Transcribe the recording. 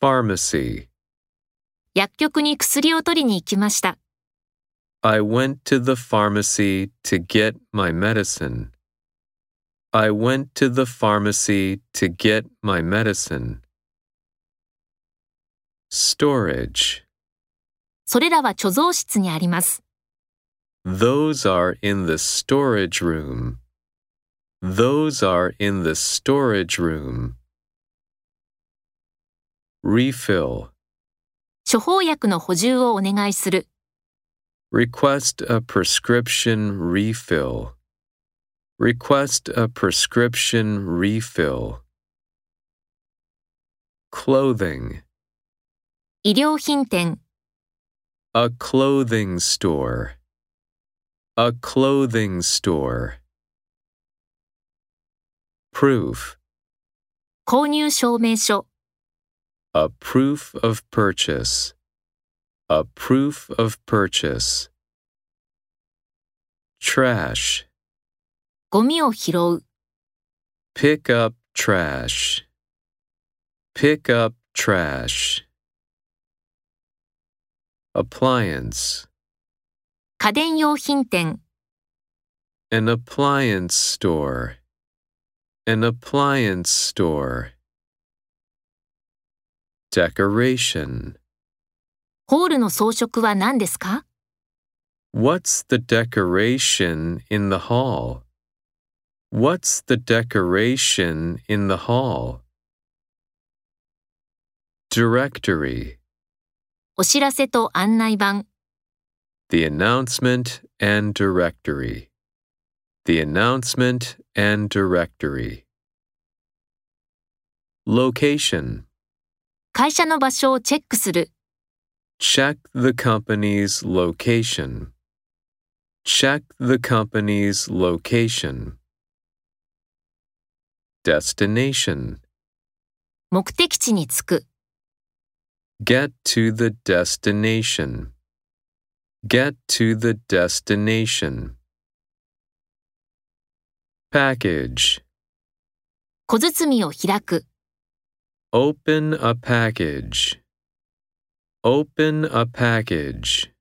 Pharmacy. 薬局に薬を取りに行きました。I went to the pharmacy to get my medicine. I went to the pharmacy to get my medicine. Storage. それらは貯蔵室にあります。Those are in the storage room. Those are in the storage room. Refill. 処方薬の補充をお願いする。Request a prescription refill. Request a prescription refill. Clothing. 医療品店、A clothing store. A clothing store. Proof. 購入証明書、A proof of purchase. A proof of purchase. Trash. ゴミを拾う。 Pick up trash. Pick up trash. Appliance. 家電用品店、 An appliance store. An appliance store. Decoration. ホールの装飾は何ですか What's the decoration in the hall? What's the decoration in the hall? Directory. お知らせと案内板、 The announcement and directory. The announcement and directory. Location. 会社の場所をチェックする。Check the company's location. Check the company's location. Destination. 目的地に着く。Get to the destination. Get to the destination. Package. 小包を開く。Open a package. Open a package.